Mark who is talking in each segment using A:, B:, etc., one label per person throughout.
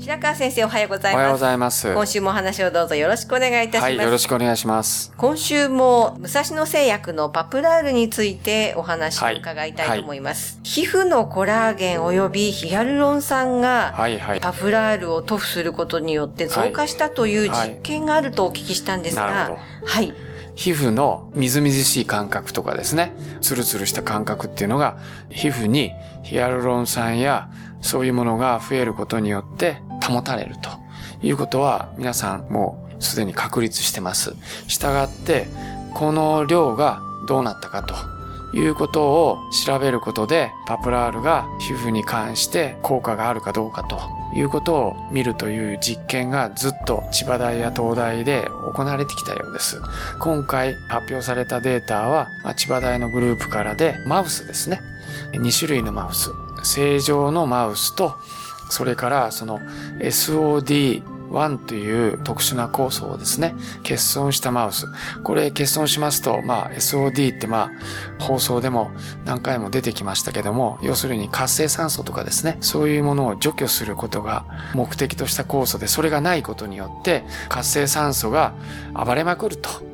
A: 白川先生おはようござい
B: おはよう
A: ます
B: ございます。
A: 今週もお話をどうぞよろしくお願いいたします、
B: はい、よろしくお願いします。
A: 今週も武蔵野製薬のパプラールについてお話を伺いたいと思います。皮膚のコラーゲン及びヒアルロン酸が
B: はいはい。
A: パプラールを塗布することによって増加したという
B: はい
A: 実験があるとお聞きしたんですが、はい。
B: 皮膚のみずみずしい感覚とかですね、ツルツルした感覚っていうのが、皮膚にヒアルロン酸やそういうものが増えることによって保たれるということは皆さんもうすでに確立してます。したがって、この量がどうなったかということを調べることで、パプラールが皮膚に関して効果があるかどうかということを見るという実験がずっと千葉大や東大で行われてきたようです。今回発表されたデータは、千葉大のグループからで、マウスですね。2種類のマウス。正常のマウスと、それからその SOD1 という特殊な酵素をですね、欠損したマウス。これ欠損しますと、まあ SOD ってまあ放送でも何回も出てきましたけども、要するに活性酸素とかですね、そういうものを除去することが目的とした酵素で、それがないことによって活性酸素が暴れまくると。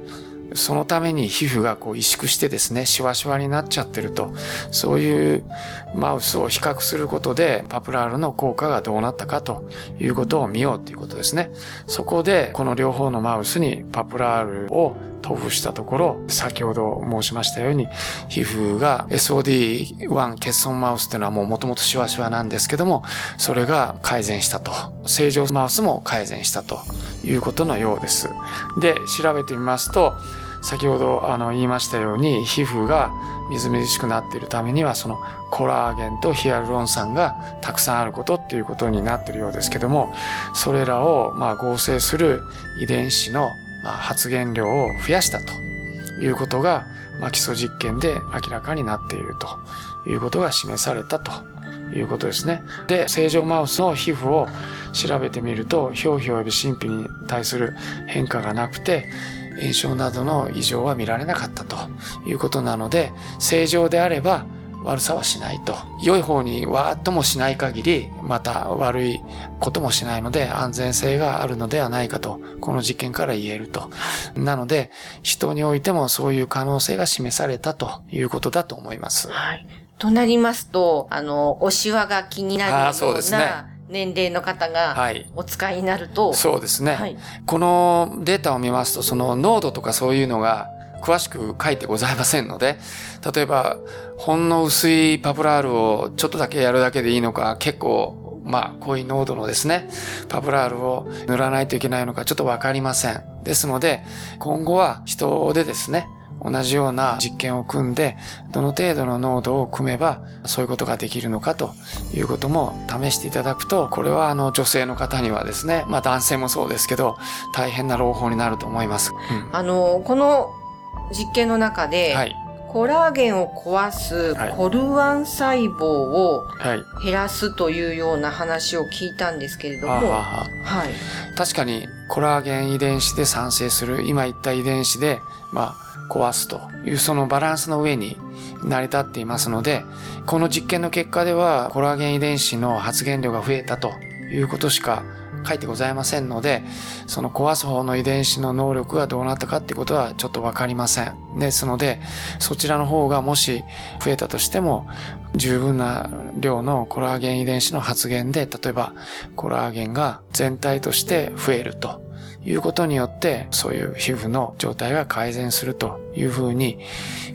B: そのために皮膚がこう萎縮してですね、シワシワになっちゃってると、そういうマウスを比較することで、パプラールの効果がどうなったかということを見ようということですね。そこで、この両方のマウスにパプラールを塗布したところ、先ほど申しましたように、皮膚が SOD1 欠損マウスっていうのはもう元々シワシワなんですけども、それが改善したと。正常マウスも改善したということのようです。で、調べてみますと、先ほどあの言いましたように皮膚がみずみずしくなっているためにはそのコラーゲンとヒアルロン酸がたくさんあることっていうことになっているようですけどもそれらをま合成する遺伝子の発現量を増やしたということが基礎実験で明らかになっているということが示されたということですね。で、正常マウスの皮膚を調べてみると、表皮及び神秘に対する変化がなくて、炎症などの異常は見られなかったということなので、正常であれば悪さはしないと。良い方にわーっともしない限り、また悪いこともしないので安全性があるのではないかと、この実験から言えると。なので、人においてもそういう可能性が示されたということだと思います。
A: はい。となりますと、あの、おシワが気になるよ
B: あーそううですね
A: な年齢の方が
B: はい
A: お使いになると、
B: そうですね。
A: はい
B: このデータを見ますと、その濃度とかそういうのが詳しく書いてございませんので、例えば、ほんの薄いパプラールをちょっとだけやるだけでいいのか、結構、まあ、濃い濃度のですね、パプラールを塗らないといけないのかちょっとわかりません。ですので、今後は人でですね、同じような実験を組んで、どの程度の濃度を組めば、そういうことができるのかということも試していただくと、これはあの女性の方にはですね、まあ男性もそうですけど、大変な朗報になると思います。うん
A: あの、この実験の中で、
B: はい。
A: コラーゲンを壊す
B: はい
A: コルアン細胞を
B: はい。
A: 減らすというような話を聞いたんですけれども、
B: はあは
A: い。
B: あ確かにコラーゲン遺伝子で産生する、今言った遺伝子で、まあ、壊すというそのバランスの上に成り立っていますので、この実験の結果ではコラーゲン遺伝子の発現量が増えたということしか書いてございませんので、その壊す方の遺伝子の能力がどうなったかってことはちょっとわかりません。ですので、そちらの方がもし増えたとしても、十分な量のコラーゲン遺伝子の発現で、例えばコラーゲンが全体として増えるということによって、そういう皮膚の状態が改善するというふうに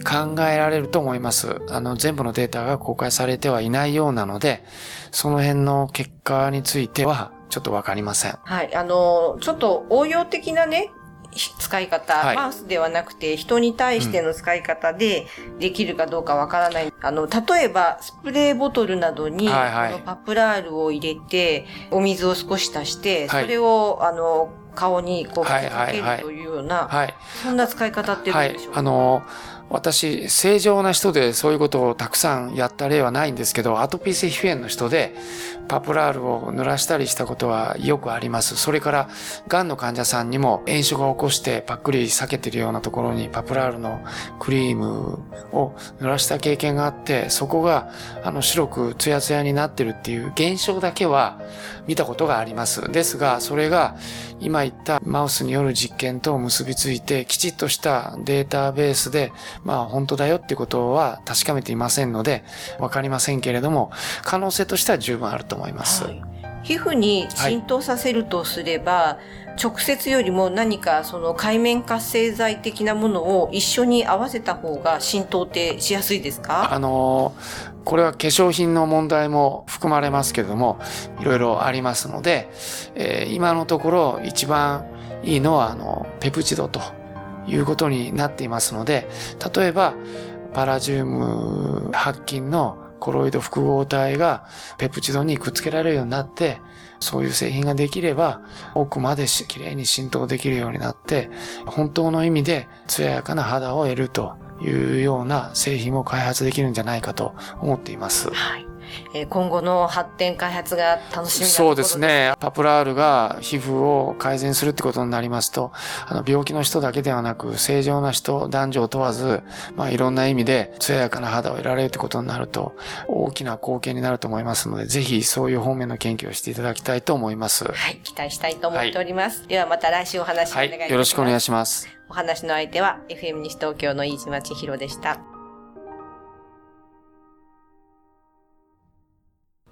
B: 考えられると思います。あの、全部のデータが公開されてはいないようなので、その辺の結果についてはちょっとわかりません。
A: はい。あの、ちょっと応用的なね、使い方、はい、マウスではなくて人に対しての使い方でできるかどうかわからない。うん、あの、例えばスプレーボトルなどに、はいはい、このパプラールを入れて、お水を少し足して、それを、あの、顔にこうかけるというような、はい、そんな使い方ってどうでしょう？か、はい、あの
B: 私、正常な人でそういうことをたくさんやった例はないんですけど、アトピー性皮膚炎の人でパプラールを濡らしたりしたことはよくあります。それから、癌の患者さんにも炎症が起こしてパックリ避けてるようなところにパプラールのクリームを濡らした経験があって、そこがあの白くツヤツヤになってるっていう現象だけは見たことがあります。ですが、それが今言ったマウスによる実験と結びついてきちっとしたデータベースでまあ本当だよってことは確かめていませんので、わかりませんけれども、可能性としては十分あると思います。はい、
A: 皮膚に浸透させるとすれば、はい、直接よりも何かその海面活性剤的なものを一緒に合わせた方が浸透ってしやすいですか？
B: あのこれは化粧品の問題も含まれますけれども、いろいろありますので、えー、今のところ一番いいのは、あの、ペプチドということになっていますので、例えば、パラジウム発菌のコロイド複合体がペプチドにくっつけられるようになって、そういう製品ができれば、奥まできれいに浸透できるようになって、本当の意味で艶やかな肌を得るというような製品も開発できるんじゃないかと思っています。
A: はいえ今後の発展開発が楽しみな
B: そうですね。パプラールが皮膚を改善するってことになりますと、あの病気の人だけではなく、正常な人、男女を問わず、まあいろんな意味で艶やかな肌を得られるってことになると、大きな貢献になると思いますので、ぜひそういう方面の研究をしていただきたいと思います。は
A: い、期待したいと思っております。はい、ではまた来週お話をお願いします。はい、
B: よろしくお願いします。
A: お話の相手は FM 西東京の飯島千尋でした。